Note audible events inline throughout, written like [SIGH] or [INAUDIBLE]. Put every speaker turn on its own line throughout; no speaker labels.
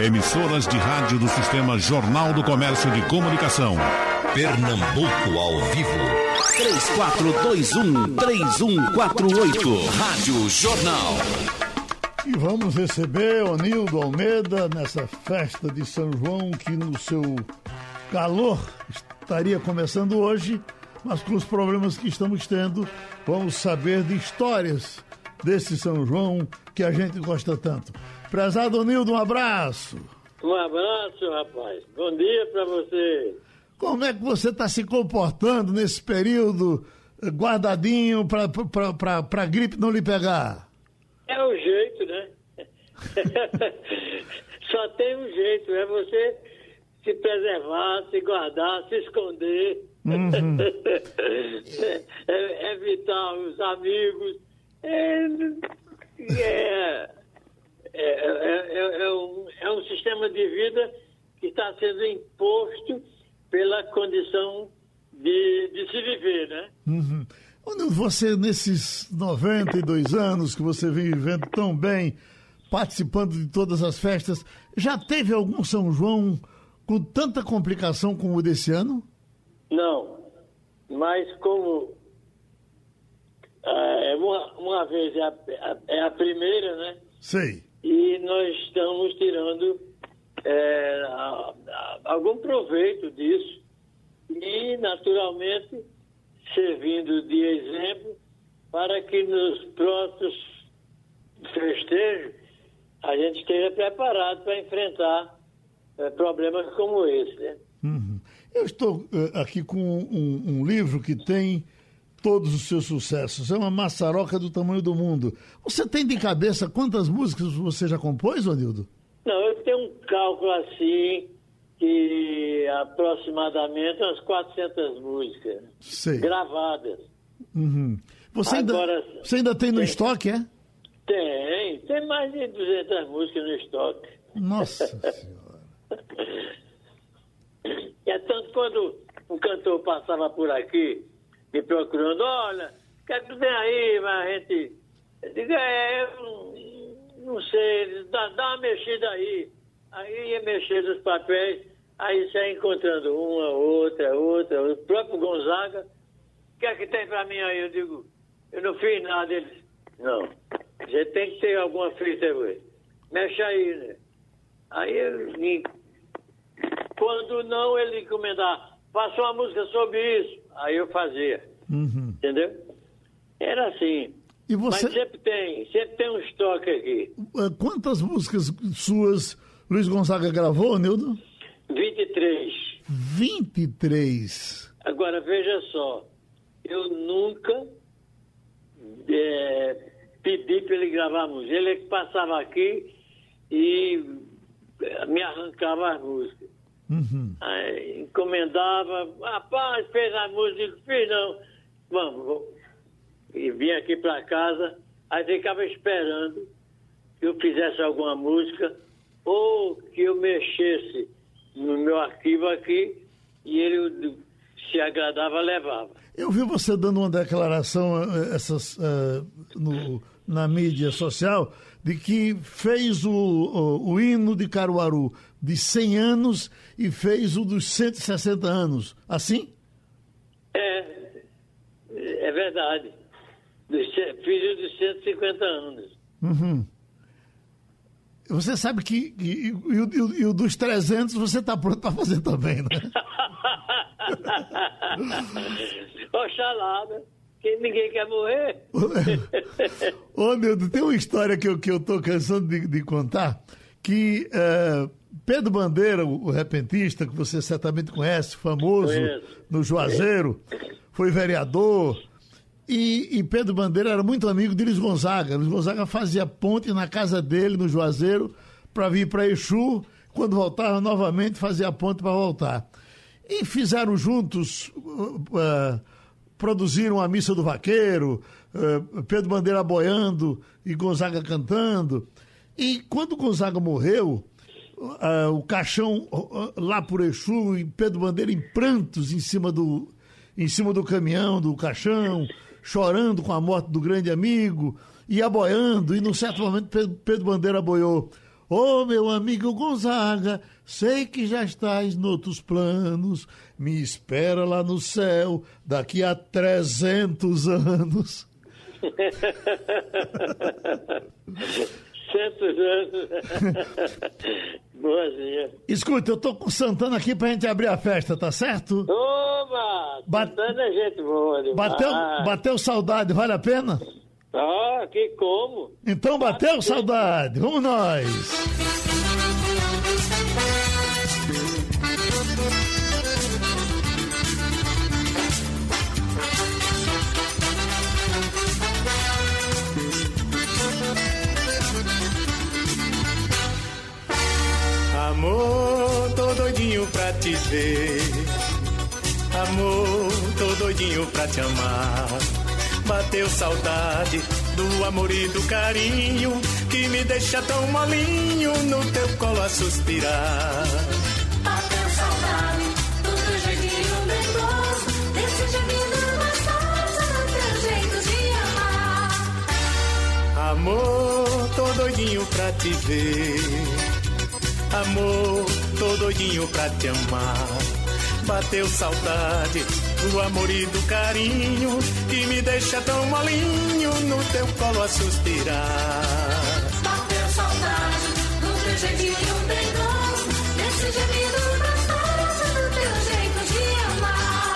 Emissoras de rádio do Sistema Jornal do Comércio de Comunicação.
Pernambuco ao vivo.
3421-3148. Rádio Jornal.
E vamos receber Onildo Almeida nessa festa de São João que no seu calor estaria começando hoje, mas com os problemas que estamos tendo, vamos saber de histórias desse São João que a gente gosta tanto. Prezado Onildo, um abraço.
Um abraço, rapaz. Bom dia para você.
Como é que você está se comportando nesse período eh, guardadinho para a gripe não lhe pegar?
É o jeito, né? [LAUGHS] Só tem um jeito, é você se preservar, se guardar, se esconder, uhum. [LAUGHS] é, evitar os amigos. É, é, é, é, um, é um sistema de vida que está sendo imposto pela condição de, de se viver, né?
Uhum. Você, nesses 92 anos que você vem vivendo tão bem, participando de todas as festas, já teve algum São João com tanta complicação como o desse ano?
Não, mas como uma, uma vez é a, é a primeira, né?
Sei.
E nós estamos tirando é, a, a, algum proveito disso e, naturalmente, servindo de exemplo para que nos próximos festejos a gente esteja preparado para enfrentar é, problemas como esse. Né?
Uhum. Eu estou uh, aqui com um, um, livro que tem todos os seus sucessos. É uma maçaroca do tamanho do mundo. Você tem de cabeça quantas músicas você já compôs, Onildo?
Não, eu tenho um cálculo assim que aproximadamente umas 400 músicas
Sei.
gravadas.
Uhum. Você, Agora, ainda, você ainda tem no tem, estoque, é?
Tem, tem mais de 200 músicas no estoque.
Nossa [LAUGHS] Senhora.
É tanto quando um cantor passava por aqui me procurando, olha, quer que tu vem aí, mas a gente. Eu digo, é, eu não sei, dá, dá uma mexida aí. Aí ia mexer nos papéis, aí você encontrando uma, outra, outra, o próprio Gonzaga. O que é que tem pra mim aí? Eu digo, eu não fiz nada. Ele não, gente tem que ter alguma fita aí. Mexe aí, né? Aí ele, quando não, ele encomendar, faça uma música sobre isso. Aí eu fazia. Uhum. Entendeu? Era assim.
E você...
Mas sempre tem, sempre tem um estoque aqui.
Eh, quantas músicas suas Luiz Gonzaga gravou, Nildo?
23.
23.
Agora, veja só, eu nunca é, pedi para ele gravar música. Ele é que passava aqui e me arrancava as músicas. Uhum. Aí, encomendava, rapaz, fez a música, fiz não. Vamos, vou. E vinha aqui para casa, aí ficava esperando que eu fizesse alguma música ou que eu mexesse no meu arquivo aqui e ele se agradava, levava.
Eu vi você dando uma declaração eh, essas, uh, no, na mídia social de que fez o, o, o, hino de Caruaru de 100 anos e fez o dos 160 anos. Assim?
É, é verdade. Fiz o dos 150 anos.
Uhum. Você sabe que e, e, e, o dos 300 você está pronto para fazer também, né? [LAUGHS]
Oxalá, né? Que ninguém quer morrer. [LAUGHS]
Ô, Nildo, tem uma história que eu, que eu tô cansando de, de contar, que uh, Pedro Bandeira, o, repentista, que você certamente conhece, famoso no Juazeiro, foi vereador, e, e, Pedro Bandeira era muito amigo de Luiz Gonzaga. Luiz Gonzaga fazia ponte na casa dele, no Juazeiro, para vir para Exu. Quando voltava novamente, fazia ponte para voltar. E fizeram juntos, uh, uh, produziram a Missa do Vaqueiro, uh, Pedro Bandeira boiando e Gonzaga cantando. E quando Gonzaga morreu, o caixão lá por Exu e Pedro Bandeira em prantos em cima do, em cima do caminhão, do caixão, chorando com a morte do grande amigo, e aboiando, e num certo momento Pedro Bandeira boiou. Ô oh, meu amigo Gonzaga, sei que já estás noutros planos, me espera lá no céu daqui a 300 anos. [LAUGHS]
Centos anos. Boazinha.
Escuta, eu tô com o Santana aqui pra gente abrir a festa, tá certo?
Oba!
Ba-
Santana é gente boa demais.
Bateu, bateu saudade, vale a pena?
Ah, que como?
Então bateu saudade, vamos nós!
Te ver. Amor, tô doidinho pra te amar. Bateu saudade do amor e do carinho que me deixa tão molinho no teu colo a suspirar.
Bateu saudade do teu jeitinho nervoso, desse jeitinho gostoso, do teu jeito de amar.
Amor, tô doidinho pra te ver. Amor, tô doidinho pra te amar. Bateu saudade do amor e do carinho que me deixa tão molinho no teu colo a suspirar.
Bateu saudade do teu jeitinho nervoso, desse jeitinho gostoso, do teu jeito de amar.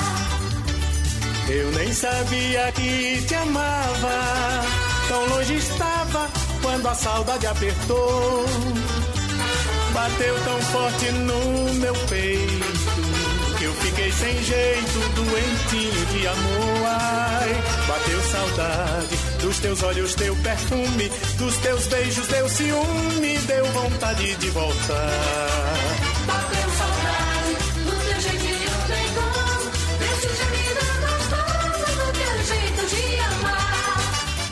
Eu nem sabia que te amava. Tão longe estava quando a saudade apertou. Bateu tão forte no meu peito que eu fiquei sem jeito, doentinho de amor. Ai, bateu saudade dos teus olhos, teu perfume, dos teus beijos, teu ciúme, deu vontade de voltar.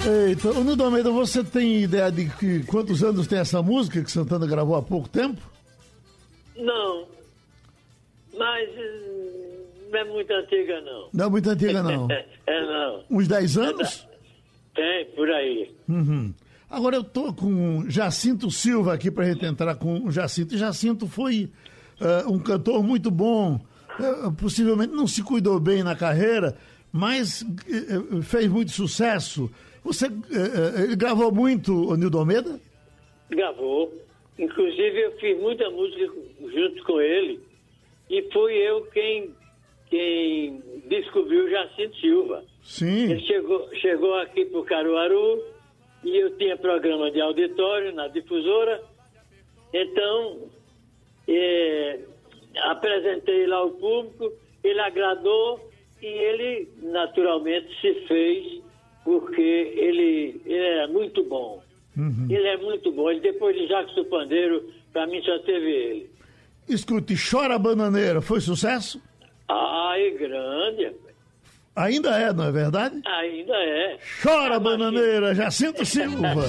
Eita, Nildo Almeida, você tem ideia de que, quantos anos tem essa música que Santana gravou há pouco tempo?
Não. Mas hum, não é muito antiga, não.
Não é muito antiga, não. [LAUGHS]
É, não.
Uns 10 anos?
Tem, por aí.
Uhum. Agora eu tô com Jacinto Silva aqui pra gente entrar com o Jacinto. Jacinto foi eh, um cantor muito bom. Eh, possivelmente não se cuidou bem na carreira, mas eh, eh, fez muito sucesso. Você eh, eh, ele gravou muito, o Nildo Almeida?
Gravou. Inclusive, eu fiz muita música junto com ele. E fui eu quem, quem descobriu o Jacinto Silva.
Sim.
Ele chegou, chegou aqui para o Caruaru e eu tinha programa de auditório na difusora. Então, eh, apresentei lá ao público, ele agradou e ele naturalmente se fez porque ele, ele era muito bom. Ele é muito bom. Ele, depois de Jacques do Pandeiro, para mim só teve ele.
Escute, Chora Bananeira, foi sucesso?
Ai, grande. rapaz.
Ainda é, não é verdade?
Ainda é.
Chora Bananeira, Jacinto [LAUGHS] Silva.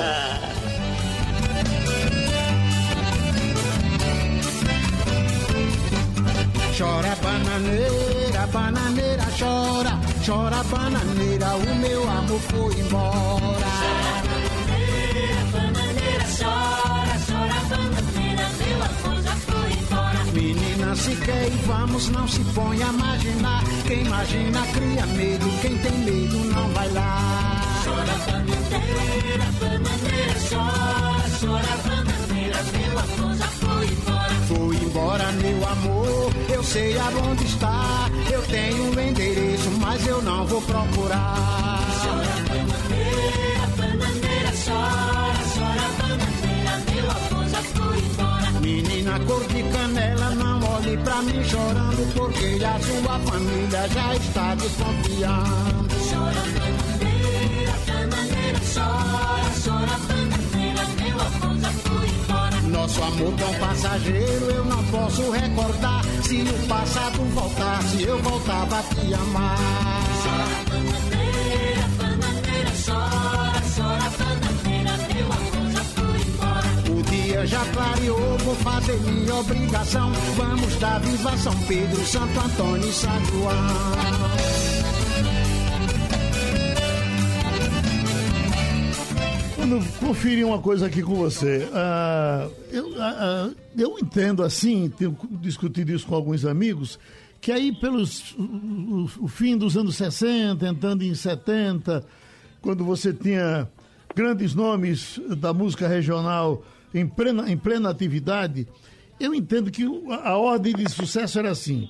Chora bananeira, bananeira chora, chora bananeira, o meu amor foi embora.
Bananeira chora, chora bananeira, meu amor já foi embora.
Menina, se quer e vamos, não se põe a imaginar. Quem imagina cria medo, quem tem medo não vai lá.
Chora bananeira, bananeira chora, chora bananeira, meu amor já foi embora.
Foi embora, meu amor, eu sei aonde está. Eu tenho o endereço, mas eu não vou procurar.
Chora bananeira, bananeira chora, chora bananeira, meu amor já foi embora.
Menina cor de canela, não olhe pra mim chorando, porque a sua família já está desconfiando.
Chora bananeira, bananeira chora, chora bananeira, meu amor já foi embora.
Nosso amor tão passageiro, eu não posso recordar. Se o passado voltasse, eu voltava a te amar.
Meu amor já foi embora.
O dia já clareou, vou fazer minha obrigação. Vamos dar viva São Pedro, Santo Antônio e São João.
Conferir uma coisa aqui com você. Ah, eu, ah, eu entendo assim, tenho discutido isso com alguns amigos, que aí pelos o, o- fim dos anos 60, entrando em 70, quando você tinha grandes nomes da música regional em plena, em plena atividade, eu entendo que a ordem de sucesso era assim.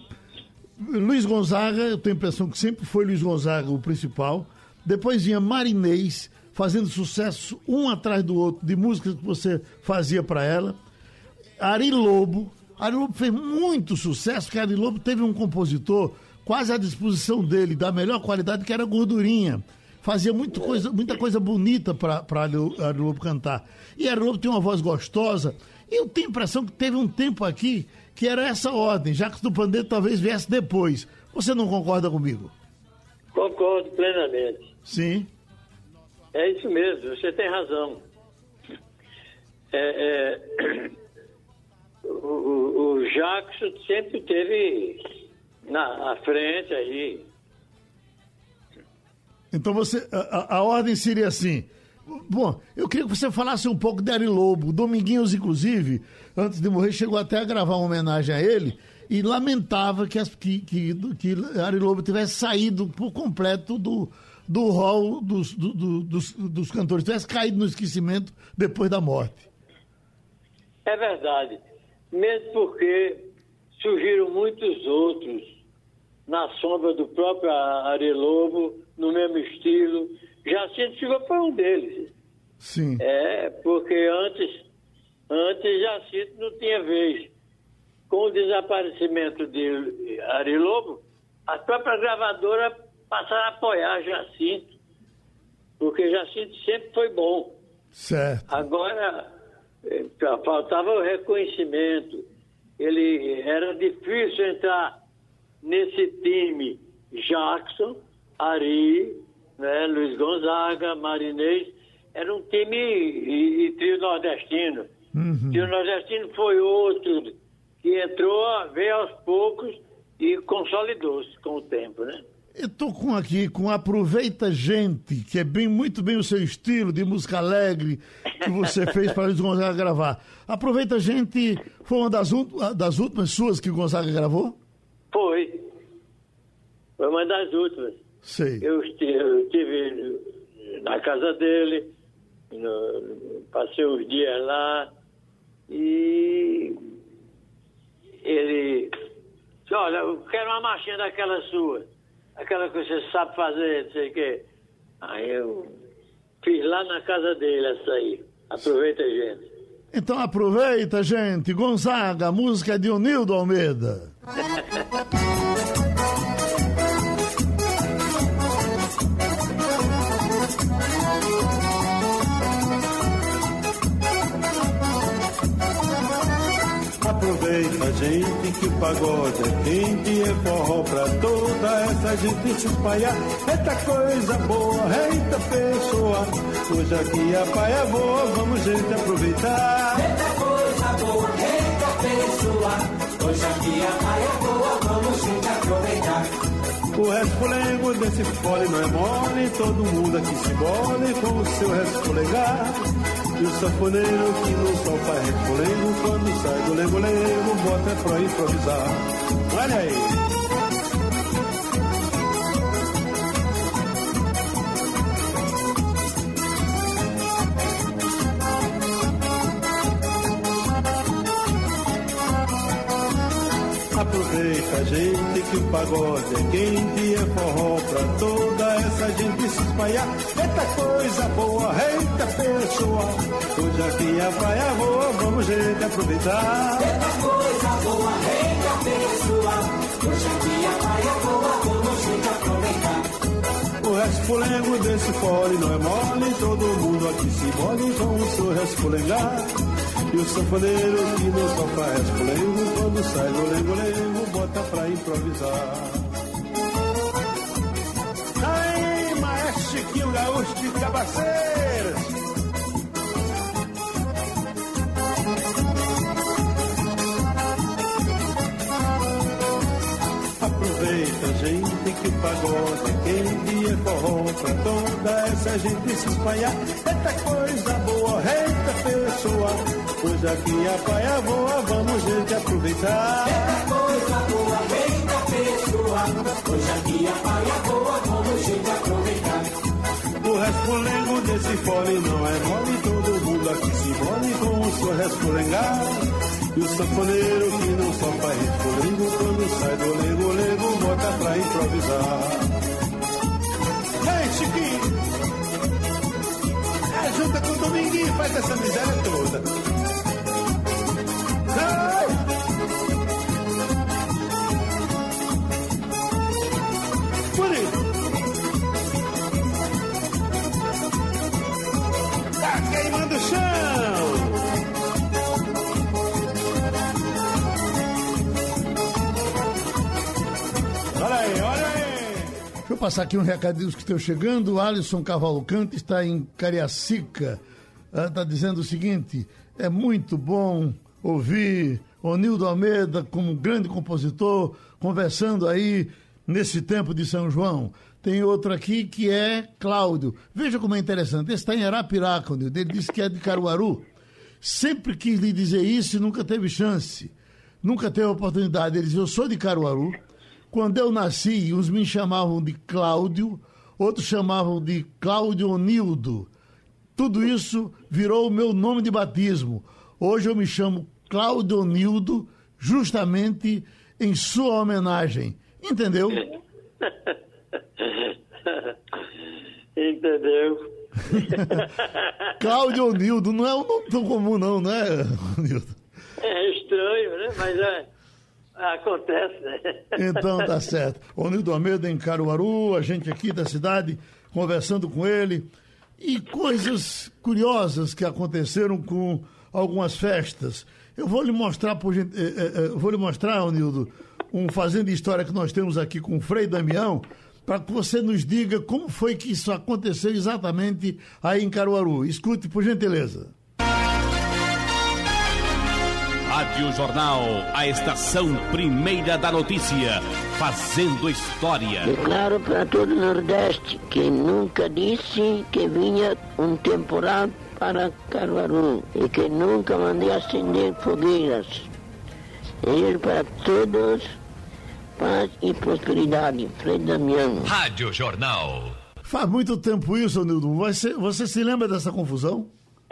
Luiz Gonzaga, eu tenho a impressão que sempre foi Luiz Gonzaga o principal. Depois vinha Marinês, fazendo sucesso um atrás do outro, de músicas que você fazia para ela. Ari Lobo. Ari Lobo fez muito sucesso, porque Ari Lobo teve um compositor quase à disposição dele, da melhor qualidade, que era Gordurinha. Fazia muito coisa, muita coisa bonita para Ari Ari Lobo cantar. E Ari Lobo tem uma voz gostosa. E eu tenho a impressão que teve um tempo aqui que era essa ordem, Jacques do Pandeiro talvez viesse depois. Você não concorda comigo?
Concordo plenamente.
Sim.
É isso mesmo, você tem razão. É, é, [CLEARS THROAT] o, o, Jackson sempre teve na frente aí.
Então você. A, a- ordem seria assim. Bom, eu queria que você falasse um pouco de Ari Lobo. Dominguinhos, inclusive, antes de morrer, chegou até a gravar uma homenagem a ele e lamentava que, as, que, que, que Ari Lobo tivesse saído por completo do, do hall dos, do- do- dos, dos cantores, tivesse caído no esquecimento depois da morte.
É verdade. Mesmo porque surgiram muitos outros na sombra do próprio Ari Lobo, no mesmo estilo. Jacinto Silva foi um deles.
Sim.
É, porque antes, antes Jacinto não tinha vez. Com o desaparecimento de Ari Lobo, as próprias gravadoras passaram a apoiar Jacinto, porque Jacinto sempre foi bom.
Certo.
Agora, eh, faltava o reconhecimento. Ele era difícil entrar nesse time Jackson, Ari, né, Luiz Gonzaga, Marinês. Era um time e, e trio nordestino. Trio nordestino foi outro que entrou, veio aos poucos e consolidou-se com o tempo, né?
Eu tô com aqui com Aproveita Gente, que é bem muito bem o seu estilo de música alegre que você [LAUGHS] fez para Luiz Gonzaga gravar. Aproveita Gente foi uma das, das últimas suas que o Gonzaga gravou?
Foi. Foi uma das últimas.
Sei.
Eu esti- eu estive na casa dele, no- passei uns dias lá e ele disse, olha, eu quero uma marchinha daquela sua, aquela que você sabe fazer, não sei o quê. Aí eu fiz lá na casa dele essa aí. Aproveita, gente.
Então aproveita, gente. Gonzaga, música de Onildo Almeida. [LAUGHS]
gente, que o pagode é quente, é forró pra toda essa gente se espalhar. Eita coisa boa, eita pessoa, hoje aqui a paia boa, vamos gente aproveitar.
Eita coisa boa, eita pessoa. Hoje aqui a praia é boa, vamos gente aproveitar.
O resfolengo desse fole não é mole, todo mundo aqui se bole com o seu resfolegar. E o sanfoneiro que não só faz resfolengo, quando sai do lengo-lengo, bota pra improvisar. Olha aí. Aproveita, gente, que o pagode é quente, é forró pra toda essa gente se espalhar. Eita coisa boa, eita pessoa, hoje aqui a praia voa, vamos gente aproveitar.
Eita coisa boa, eita pessoa. Hoje aqui a praia é boa, vamos gente aproveitar.
O resfolengo desse fole não é mole, todo mundo aqui se mole com o seu resfolengar. E o sanfoneiro que não só faz resfolengo, quando sai do lengo-lengo, bota pra improvisar. Chiquinho Gaúcho de Cabaceiras. Aproveita, gente que o pagode quem é forró pra toda essa gente se espalhar. Eita coisa boa, eita pessoa, coisa que a paia voa, vamos gente aproveitar.
Eita coisa boa, eita pessoa, coisa que a paia voa, vamos gente aproveitar.
O respolengo desse fole não é mole, todo mundo aqui se mole com o seu respolengar. E o sanfoneiro que não faz respolengo, quando sai do lengo, lengo, bota pra improvisar. Ei, Chiquinho! É, junta com o Dominguinho, faz essa miséria toda.
Passar aqui um recadinho que estão chegando. O Alisson Cavalcante está em Cariacica. Está dizendo o seguinte: é muito bom ouvir Onildo Almeida como grande compositor, conversando aí nesse tempo de São João. Tem outro aqui que é Cláudio. Veja como é interessante. Esse está em Arapiraca, Onildo. Ele disse que é de Caruaru. Sempre quis lhe dizer isso e nunca teve chance. Nunca teve oportunidade. Ele diz: Eu sou de Caruaru. Quando eu nasci, uns me chamavam de Cláudio, outros chamavam de Cláudio Onildo. Tudo isso virou o meu nome de batismo. Hoje eu me chamo Cláudio Onildo, justamente em sua homenagem. Entendeu? [LAUGHS]
Entendeu? [LAUGHS]
Cláudio Onildo não é um nome tão comum, não, né, Onildo?
É estranho, né? Mas é, acontece, né?
Então tá certo. Onildo Almeida em Caruaru, a gente aqui da cidade conversando com ele. E coisas curiosas que aconteceram com algumas festas. Eu vou lhe mostrar, por, eh, eh, eh, vou lhe mostrar, Onildo, um fazendo história que nós temos aqui com o Frei Damião, para que você nos diga como foi que isso aconteceu exatamente aí em Caruaru. Escute, por gentileza.
Rádio Jornal, a estação primeira da notícia, fazendo história.
Declaro para todo o Nordeste que nunca disse que vinha um temporal para Caruaru e que nunca mandei acender fogueiras. Desejo para todos paz e prosperidade. Frei Damião.
Rádio Jornal.
Faz muito tempo isso, Onildo. Você, você se lembra dessa confusão? [LAUGHS]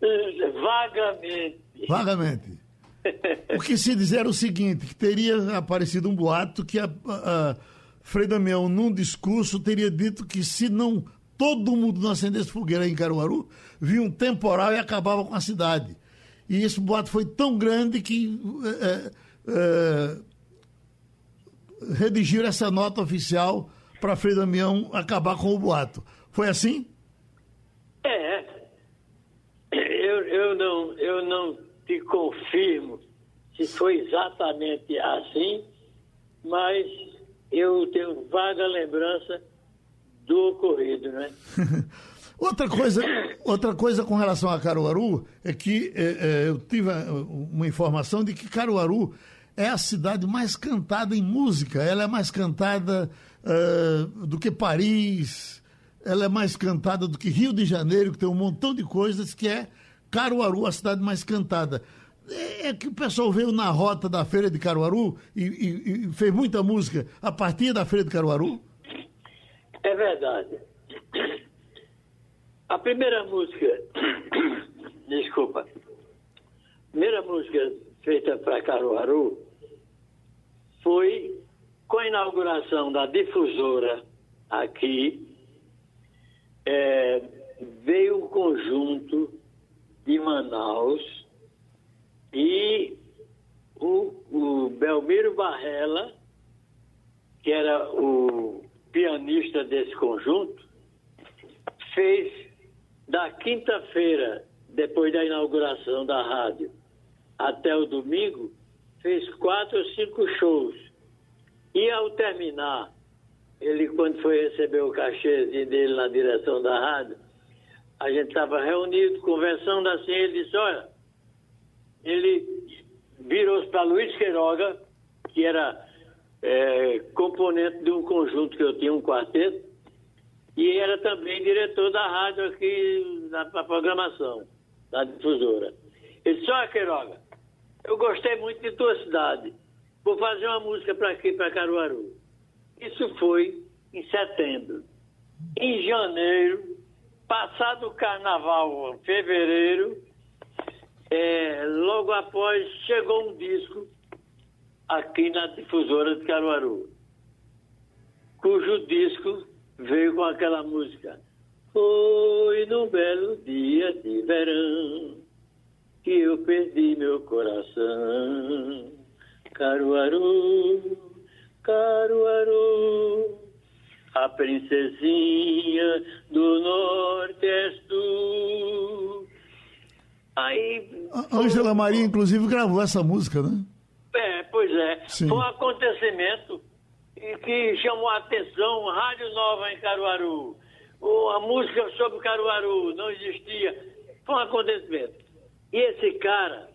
Vagamente.
Vagamente. [LAUGHS] O que se diz era o seguinte, que teria aparecido um boato que a, a, a Frei Damião, num discurso, teria dito que se não todo mundo não acendesse fogueira em Caruaru, vinha um temporal e acabava com a cidade. E esse boato foi tão grande que é, é, redigiram essa nota oficial para Frei Damião acabar com o boato. Foi assim?
É. Eu, eu, não, eu não te confirmo se foi exatamente assim, mas eu tenho vaga lembrança do ocorrido, né? [LAUGHS]
Outra coisa, outra coisa com relação a Caruaru é que é, é, eu tive uma informação de que Caruaru é a cidade mais cantada em música. Ela é mais cantada é, do que Paris, ela é mais cantada do que Rio de Janeiro, que tem um montão de coisas, que é Caruaru, a cidade mais cantada. É, é que o pessoal veio na rota da Feira de Caruaru e, e, e fez muita música a partir da Feira de Caruaru.
É verdade. A primeira música, [COUGHS] desculpa, a primeira música feita para Caruaru foi com a inauguração da difusora aqui, é, veio um conjunto de Manaus e o, o Belmiro Barrela, que era o pianista desse conjunto, fez da quinta-feira, depois da inauguração da rádio, até o domingo, fez quatro ou cinco shows. E ao terminar, ele, quando foi receber o cachezinho dele na direção da rádio, a gente estava reunido, conversando assim, ele disse, olha, ele virou-se para Luiz Queiroga, que era é, componente de um conjunto que eu tinha, um quarteto, e era também diretor da rádio aqui na, na programação, da difusora. Ele disse, olha, Queiroga, eu gostei muito de tua cidade. Vou fazer uma música para aqui, para Caruaru. Isso foi em setembro. Em janeiro, passado o carnaval, fevereiro, é, logo após chegou um disco aqui na difusora de Caruaru, cujo disco veio com aquela música. Foi num belo dia de verão que eu perdi meu coração. Caruaru, Caruaru, a princesinha do norte és tu. Aí.
Ângela Maria, inclusive, gravou essa música, né?
É, pois é.
Sim.
Foi um acontecimento que chamou a atenção, Rádio Nova em Caruaru. A música sobre Caruaru não existia. Foi um acontecimento. E esse cara,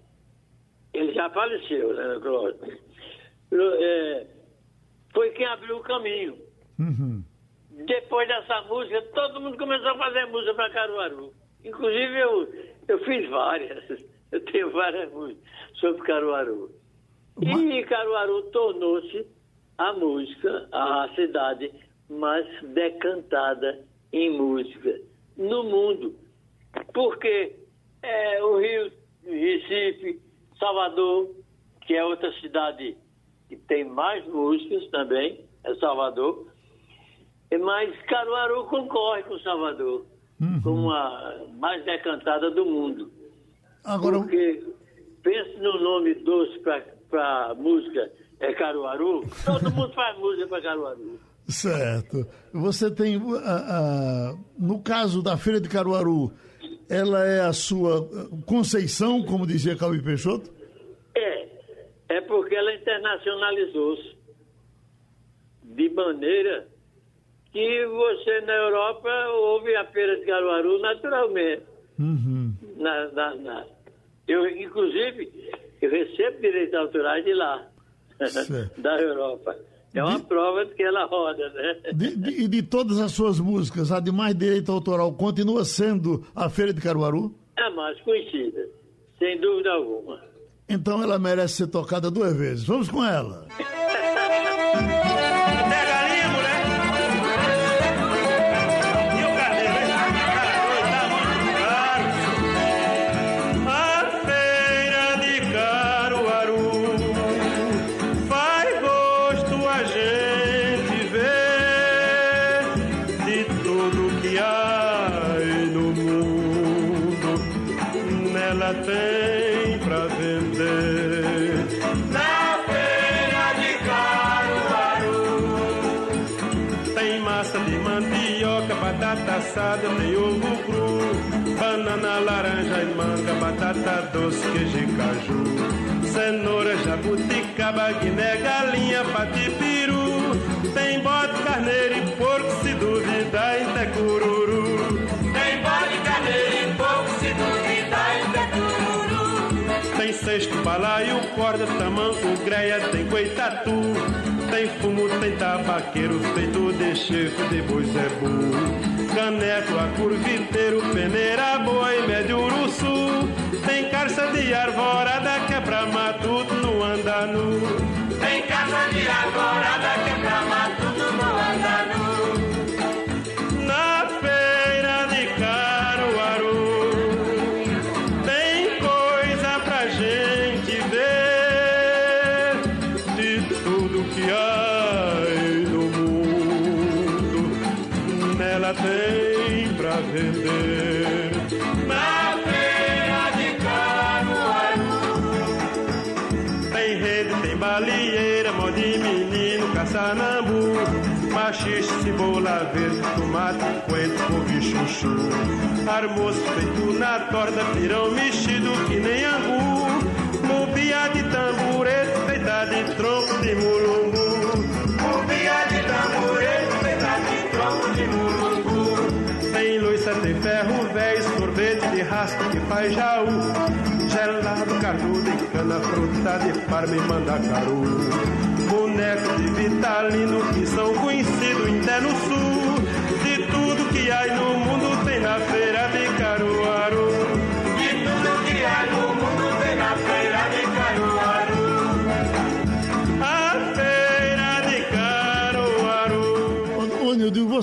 ele já faleceu, né, Cláudio? É, foi quem abriu o caminho.
Uhum.
Depois dessa música, todo mundo começou a fazer música para Caruaru. Inclusive, eu, eu fiz várias. Eu tenho várias músicas sobre Caruaru. E Caruaru tornou-se a música, a cidade mais decantada em música no mundo. Porque é, o Rio, Recife, Salvador, que é outra cidade que tem mais músicas também, é Salvador, mas Caruaru concorre com Salvador como a mais decantada do mundo.
Agora,
Porque pense no nome doce para música é Caruaru, todo mundo faz música para Caruaru.
certo. Você tem. ah, ah, no caso da Feira de Caruaru, ela é a sua ah, Conceição, como dizia Calvi Peixoto?
É, é porque ela internacionalizou-se de maneira que você na Europa ouve a Feira de Caruaru naturalmente.
Uhum.
Na, na, na- Eu, inclusive, eu recebo direitos autorais de lá, [LAUGHS] da Europa. É uma prova de que ela roda, né?
De- de- E de, todas as suas músicas, a de mais direito autoral continua sendo a Feira de Caruaru?
É a mais conhecida, sem dúvida alguma.
Então ela merece ser tocada duas vezes. Vamos com ela. [LAUGHS]
jabuticaba, guiné, galinha, patipiru, tem bode, carneiro e porco, se duvidar, até cururu. Tem bode, carneiro e porco, se duvidar, até cururu. Tem cesto, balaio, corda, tamanco, greia, tem coitatu. Tem fumo, tem tabaqueiro, feito de chefe, de boi Zé Bu. Caneco, acurviteiro, peneira, boi, médio uruçu. Tem carça de arvorada, quebra matuto, nu. Tem carça de arvorada, chuchu. Almoço feito na torta, pirão mexido que nem angu. Mobia de tamborete, feita de tronco de mulungu. Mobia de tamborete, feita de tronco de mulungu. Tem loiça, tem ferro velho, sorvete de rastro que faz jaú. Gelado, carnudo e cana, fruta de parma e mandacaru.
Boneco de Vitalino que são conhecidos até no sul.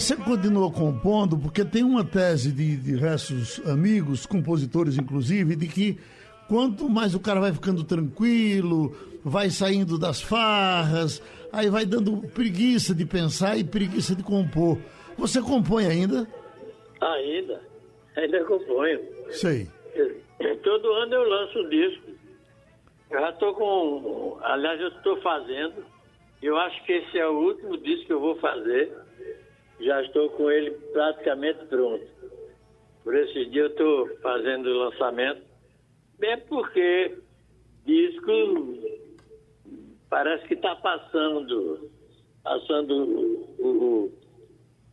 Você continua compondo, porque tem uma tese de, de restos amigos, compositores inclusive, de que quanto mais o cara vai ficando tranquilo, vai saindo das farras, aí vai dando preguiça de pensar e preguiça de compor. Você compõe ainda?
Ainda. Ainda componho.
Sei.
Todo ano eu lanço um disco. Eu já estou com. Aliás, eu estou fazendo. Eu acho que esse é o último disco que eu vou fazer. Já estou com ele praticamente pronto. Por esse dia eu estou fazendo o lançamento. Bem porque disco parece que está passando, passando o, o-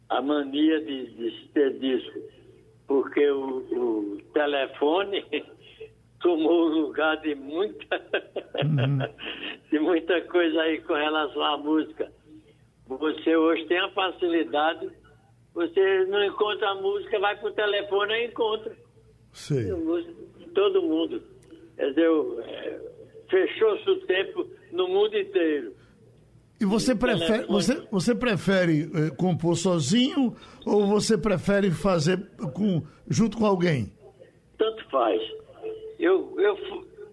a mania de, de ter disco. Porque o, o telefone [LAUGHS] tomou o lugar de muita, [LAUGHS] de muita coisa aí com relação à música. Você hoje tem a facilidade, você não encontra a música, vai pro telefone e encontra. De Todo mundo. Quer dizer, o- é, fechou-se o tempo no mundo inteiro.
E você prefere, você, você prefere eh, compor sozinho ou você prefere fazer com, junto com alguém?
Tanto faz. Eu, eu,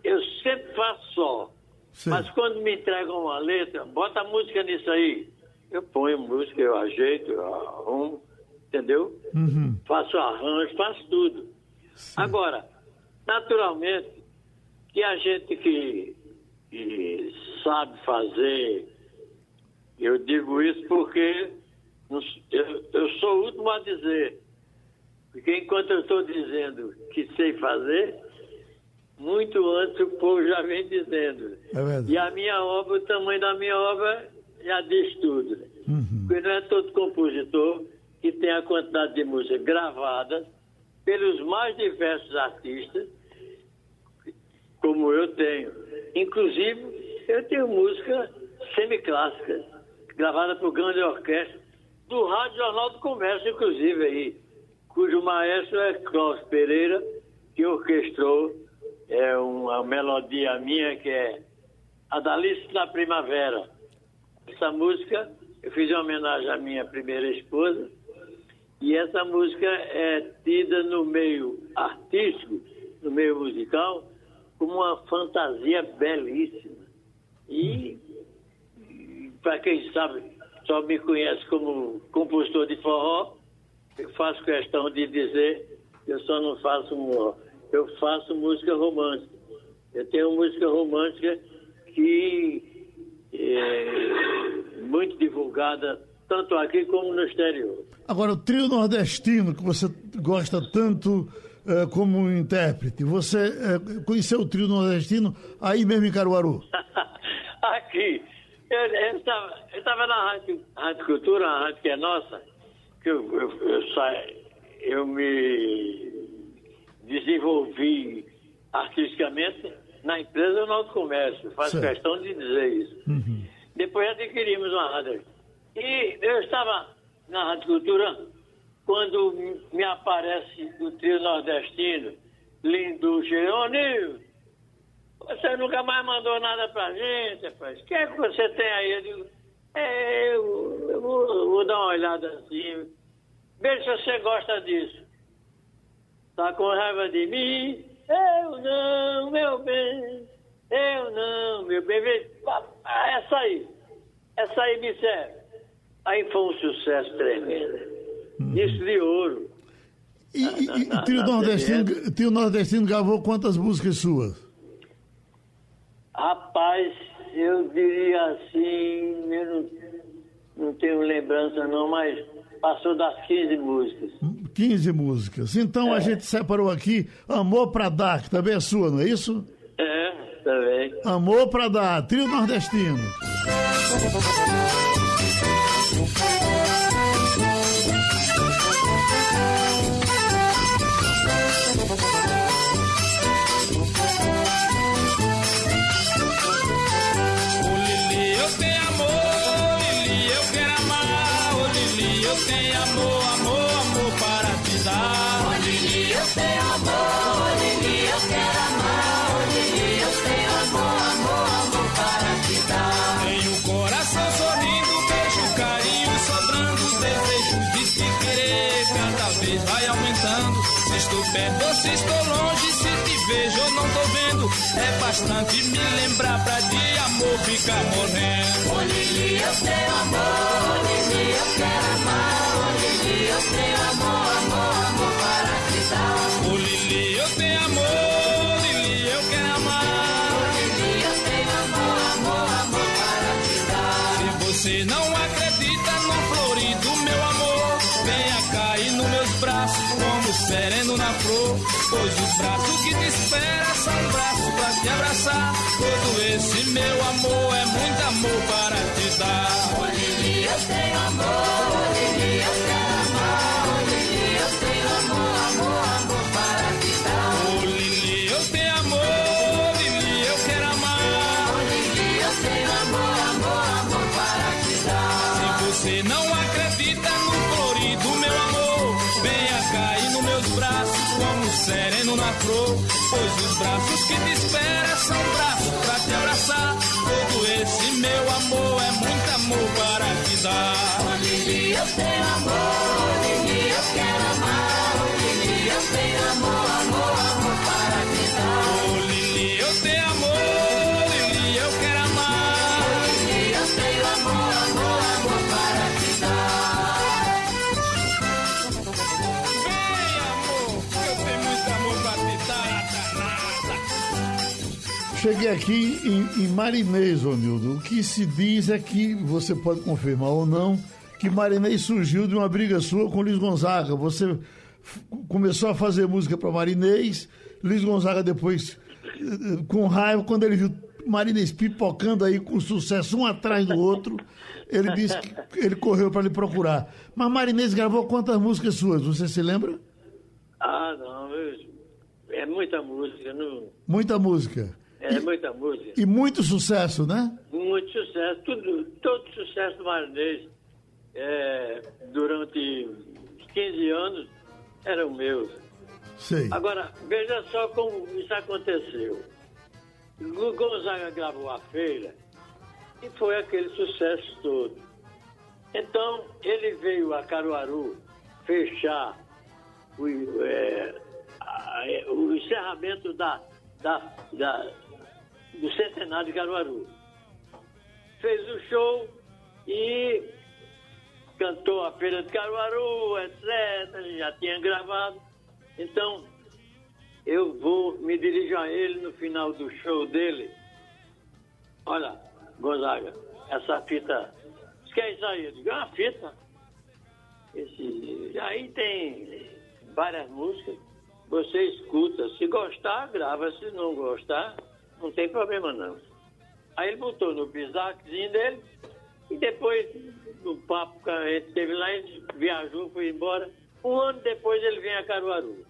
eu sempre faço só.
Sei.
Mas quando me entregam uma letra, bota a música nisso aí. Eu ponho música, eu ajeito, eu arrumo, entendeu?
Uhum.
Faço arranjo, faço tudo. Agora, naturalmente, que a gente que, que sabe fazer, eu digo isso porque eu, eu sou o último a dizer. Porque enquanto eu estou dizendo que sei fazer, muito antes o povo já vem dizendo.
É.
E a minha obra, o tamanho da minha obra já diz tudo. né?
Uhum.
Porque não é todo compositor que tem a quantidade de músicas gravadas pelos mais diversos artistas, como eu tenho. Inclusive, eu tenho música semiclássica, gravada por grande orquestra, do Rádio Jornal do Comércio, inclusive, aí, cujo maestro é Cláudio Pereira, que orquestrou é, uma melodia minha que é Adalice da Primavera. Essa música, eu fiz uma homenagem à minha primeira esposa, e essa música é tida no meio artístico, no meio musical, como uma fantasia belíssima. E, para quem sabe, só me conhece como compositor de forró, eu faço questão de dizer que eu só não faço forró, eu faço música romântica. Eu tenho música romântica que é muito divulgada, tanto aqui como no exterior.
Agora, o trio nordestino que você gosta tanto eh, como intérprete, você eh, conheceu o trio nordestino aí mesmo em Caruaru? [LAUGHS]
Aqui. Eu estava na Rádio, Rádio Cultura, a rádio que é nossa, que eu, eu, eu, saí, eu me desenvolvi artisticamente na empresa Jornal do Comércio. Faço
Certo.
questão de dizer isso. Depois adquirimos uma rádio. E eu estava na Rádio Cultura quando me aparece o trio nordestino, lindo Geronil. Você nunca mais mandou nada pra gente, rapaz. O que é que você tem aí? Eu digo, é, eu, eu vou, vou dar uma olhada assim. Veja se você gosta disso. Tá com raiva de mim? Eu não, meu bem. Eu não, meu bem. Essa aí. Essa aí me serve. Aí foi um sucesso tremendo. Disco de ouro.
E, e- e trio nordestino, trio nordestino gravou quantas músicas suas?
Rapaz, eu diria assim, eu não, não tenho lembrança não, mas passou das 15 músicas.
15 músicas. Então a gente separou aqui Amor pra Dar, que também é sua, não é isso?
É, também.
Amor pra Dar, trio nordestino.
É bastante me lembrar pra de amor ficar morrendo.
Ô Lili, eu tenho amor,
abraçar. Todo esse meu amor é muito amor para te dar.
Eu tenho amor, ô Lili,
que te esperam são braços
Cheguei aqui em, em Marinês, Ronildo. O que se diz é que, você pode confirmar ou não, que Marinês surgiu de uma briga sua com Luiz Gonzaga. Você começou a fazer música para Marinês, Luiz Gonzaga depois, eh, com raiva, quando ele viu Marinês pipocando aí com sucesso um atrás do outro, ele disse que ele correu para lhe procurar. Mas Marinês gravou quantas músicas suas? Você se lembra?
Ah, não, eu- é muita música, não,
Muita música.
É muita música.
E muito sucesso, né?
Muito sucesso, tudo, todo sucesso do Marinês é, durante uns 15 anos eram meus.
Sei.
Agora, veja só como isso aconteceu. O Gonzaga gravou a feira e foi aquele sucesso todo. Então, ele veio a Caruaru fechar o, é, a- é, o encerramento da, da, da- do centenário de Caruaru. Fez o show e cantou a Feira de Caruaru, etc. Já tinha gravado. Então, eu vou, me dirijo a ele no final do show dele. Olha, Gonzaga, essa fita. Quer isso aí? Eu digo, é uma fita. Esse, aí tem várias músicas. Você escuta. Se gostar, grava. Se não gostar, não tem problema não. Aí ele botou no bisaquezinho dele e depois, no papo que a gente teve lá, ele viajou, foi embora. Um ano depois ele vem a Caruaru.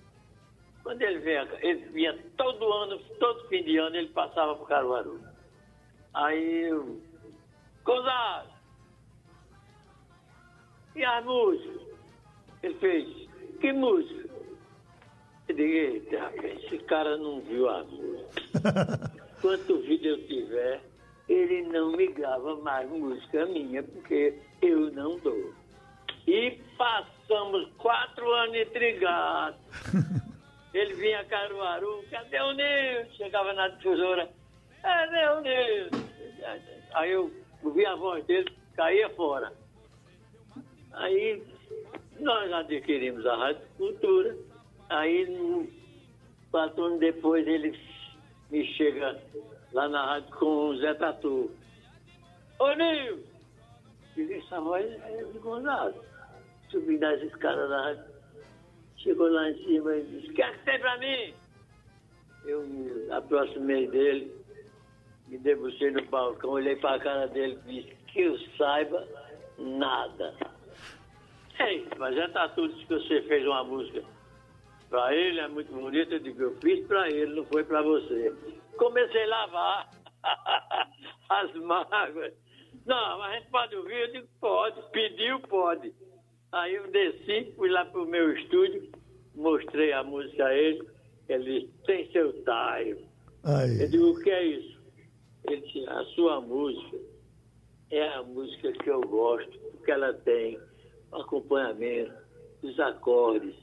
Quando ele vinha, ele vinha todo ano, todo fim de ano, ele passava por Caruaru. Aí eu. Gonzalo! E as músicas? Ele fez, que música? Eu digo, eita, esse cara não viu a música. [LAUGHS] Quanto vídeo eu tiver, ele não me grava mais música minha, porque eu não dou. E passamos quatro anos intrigados. [LAUGHS] Ele vinha a Caruaru, cadê o Nilson? Chegava na difusora, cadê o Nilson? Aí eu ouvi a voz dele, caía fora. Aí nós adquirimos a Rádio Cultura. Aí, quatro anos depois, ele me chega lá na rádio com o Zé Tatu. Ô, Nil! Digo, essa voz é de Gonzalo. Subi nas escadas da rádio. Chegou lá em cima e disse, o que é que tem pra mim? Eu me aproximei dele, me debrucei no balcão, olhei pra cara dele e disse, que eu saiba, nada. Ei, mas Zé Tatu disse que você fez uma música pra ele, é muito bonita. Eu digo, eu fiz pra ele, não foi pra você. Comecei a lavar [LAUGHS] as mágoas. Não, mas a gente pode ouvir? Eu digo, pode. Pediu, pode. Aí eu desci, fui lá pro meu estúdio, mostrei a música a ele. Ele disse, tem seu taio. Eu
Aí.
digo, o que é isso? Ele disse, a sua música é a música que eu gosto, porque ela tem acompanhamento, os acordes,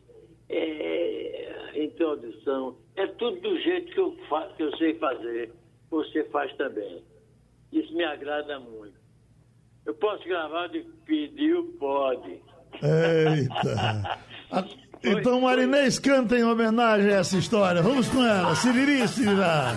é, introdução, é tudo do jeito que eu, que eu sei fazer. Você faz também. Isso me agrada muito. Eu posso gravar de pediu? Pode.
Eita. A- [LAUGHS] Então, Marinês canta em homenagem a essa história. Vamos com ela. Siriri, Sirirá.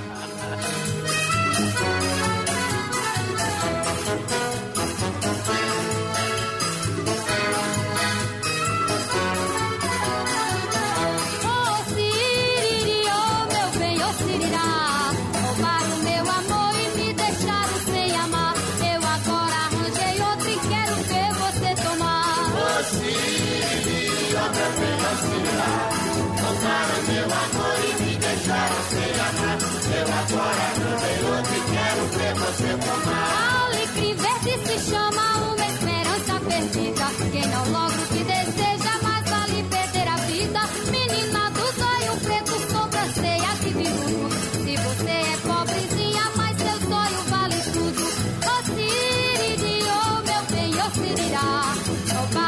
Bem,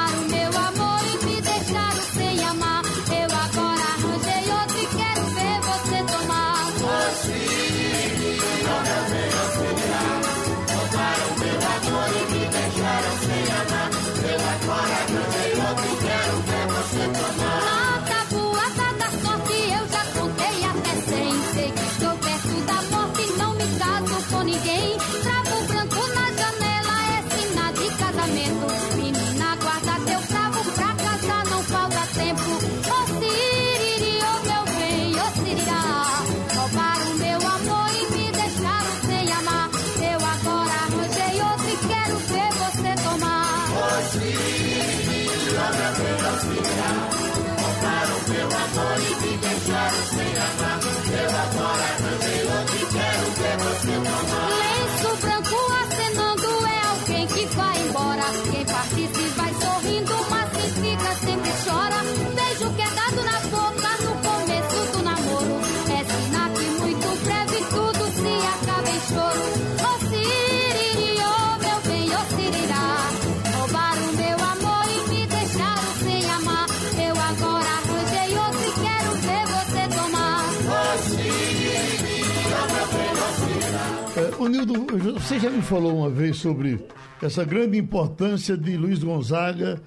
ô
Nildo, você já me falou uma vez sobre essa grande importância de Luiz Gonzaga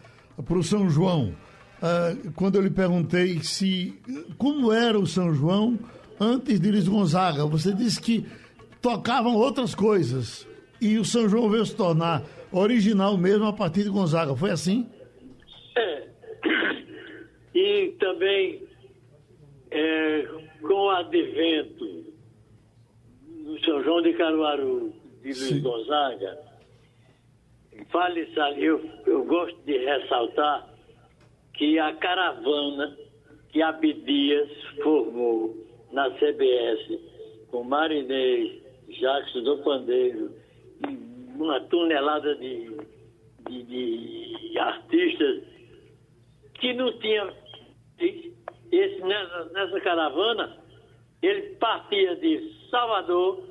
para o São João. Ah, quando eu lhe perguntei se como era o São João antes de Luiz Gonzaga, você disse que tocavam outras coisas e o São João veio se tornar original mesmo a partir de Gonzaga. Foi assim?
É. E também, é, com o advento São João de Caruaru, de Luiz Gonzaga, vale sal- eu, eu gosto de ressaltar que a caravana que Abdias formou na CBS, com Marinês, Jacques do Pandeiro, uma tonelada de, de, de artistas que não tinha esse, nessa, nessa caravana, ele partia de Salvador,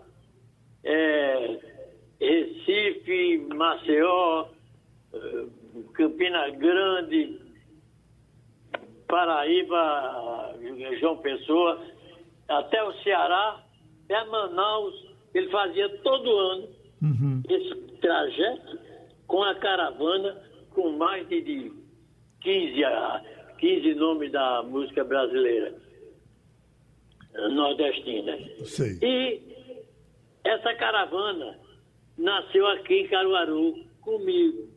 eh, Recife, Maceió, eh, Campina Grande, Paraíba, João Pessoa, até o Ceará, até Manaus, ele fazia todo ano esse trajeto com a caravana, com mais de, de 15, a- 15 nomes da música brasileira nordestina.
Sei.
E essa caravana nasceu aqui em Caruaru comigo.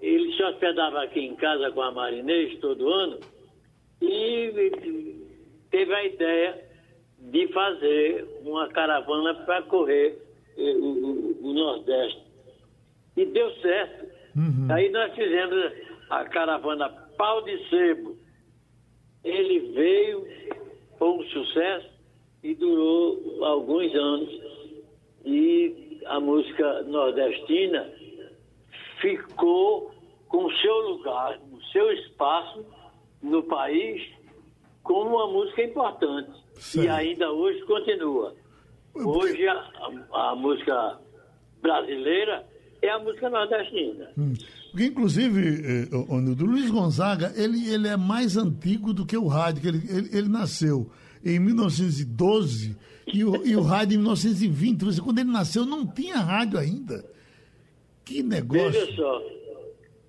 Ele se hospedava aqui em casa com a Marinês todo ano e teve a ideia de fazer uma caravana para correr eh, o, o- o Nordeste. E deu certo. Aí nós fizemos a caravana Pau de Sebo. Ele veio, foi um sucesso e durou alguns anos. E a música nordestina ficou com o seu lugar, o seu espaço no país como uma música importante. E ainda hoje continua. Hoje a, a- a música brasileira é a música nordestina.
Porque, inclusive, eh, o, o Luiz Gonzaga, ele, ele é mais antigo do que o rádio, ele, ele, ele nasceu em 1912 e o, e o rádio em 1920. Você, quando ele nasceu, não tinha rádio ainda. Que negócio.
Veja só.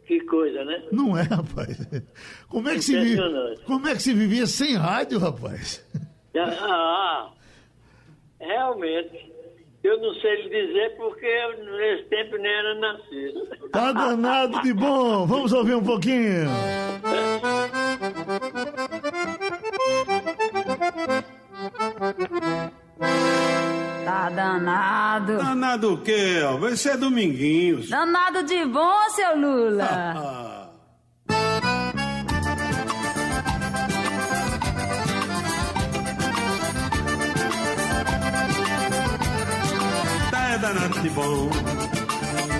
Que coisa, né?
Não é, rapaz. Como é que se, vive, como é que se vivia sem rádio, rapaz?
Ah, realmente. Eu não sei lhe dizer porque nesse tempo nem era nascido.
Tá danado de bom. Vamos ouvir um pouquinho. [LAUGHS]
danado.
O quê? ó? Vai ser Dominguinhos.
Danado de bom, seu Lula. [LAUGHS]
Tá é danado de bom.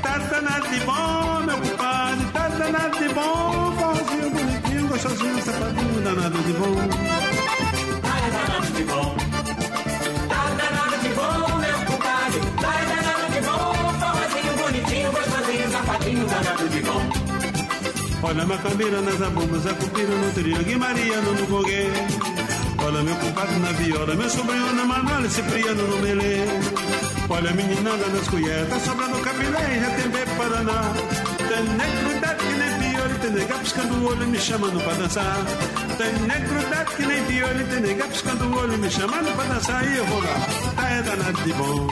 Tá danado de bom, meu compadre. Tá danado de bom. Forrozinho bonitinho, gostosinho, safadinho, danado de bom.
Tá é danado de bom.
Olha minha cabeira nas abumas, a cupira no triângulo e Mariano no goguê. Olha meu compadre na viola, meu sobrinho na manola, Cipriano no melê. Olha a meninada nas colheres, sobra no capilé, já tem bebê Paraná. Tem negro que nem piolho, tem nega piscando o olho, me chamando pra dançar. Tem negro que nem piolho, tem nega piscando o olho, me chamando pra dançar. E eu vou lá, tá é danado de bom.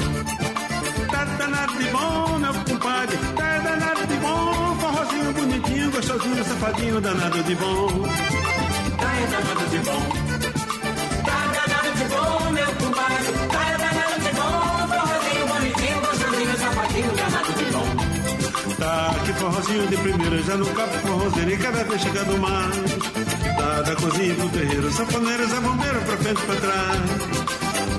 Tá danado de bom, gostosinho, safadinho, danado de bom.
Tá danado de bom. Tá danado de bom, meu compadre. Tá danado de bom. Forrozinho bonitinho, gostosinho, safadinho, danado de bom.
Tá, que forrozinho de primeira, já no capo forrozeiro e cada vez chegando mais. Tá, da cozinha pro terreiro, safoneiro, zabombeiro, pra frente e pra trás.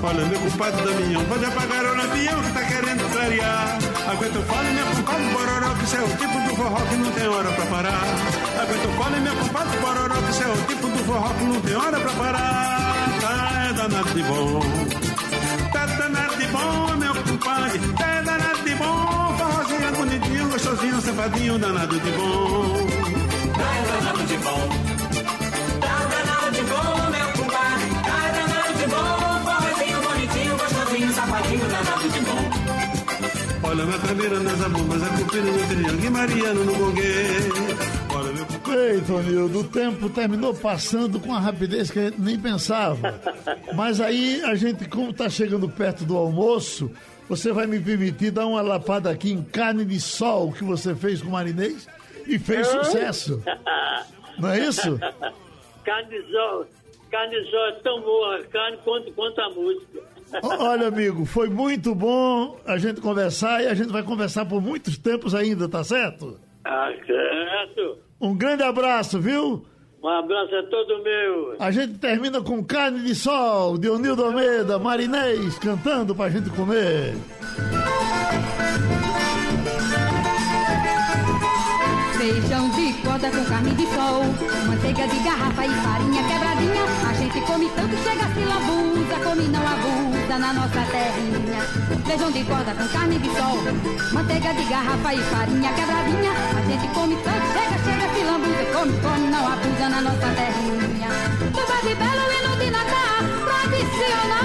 Olha, meu compadre Damião, pode apagar o lampião que tá querendo clarear. Aguenta o fole, meu compadre Bororó, que isso é o tipo do forró que não tem hora pra parar. Aguenta o fole, meu compadre Bororó, que isso é o tipo do forró que não tem hora pra parar. Tá, é danado de bom. Tá danado de bom, meu compadre. Tá é danado de bom. Forrozinho bonitinho, gostosinho, safadinho, danado de bom.
Tá é danado de bom.
Olha cabeira nas abumas, a cupira no triângulo e Mariano no gongue. Olha meu
Ei, Tonildo, o tempo terminou passando com a rapidez que a gente nem pensava. Mas aí a gente, como está chegando perto do almoço, você vai me permitir dar uma lapada aqui em carne de sol que você fez com o marinês e fez sucesso. Não é isso?
Carne de sol. Carne de sol é tão boa a carne quanto, quanto a música.
Olha, amigo, foi muito bom a gente conversar e a gente vai conversar por muitos tempos ainda, tá certo?
Ah, certo.
Um grande abraço, viu?
Um abraço a todo meu.
A gente termina com carne de sol, de Onildo Almeida, Marinês, cantando pra gente comer.
Feijão de corda com carne de sol, manteiga de garrafa e farinha quebradinha. A gente come tanto, chega se lambuza, come não abusa na nossa terrinha. Feijão de corda com carne de sol, manteiga de garrafa e farinha quebradinha. A gente come tanto, chega, chega se lambuza, come, come não abusa na nossa terrinha. Tuba de belo hino de Natal, tradicional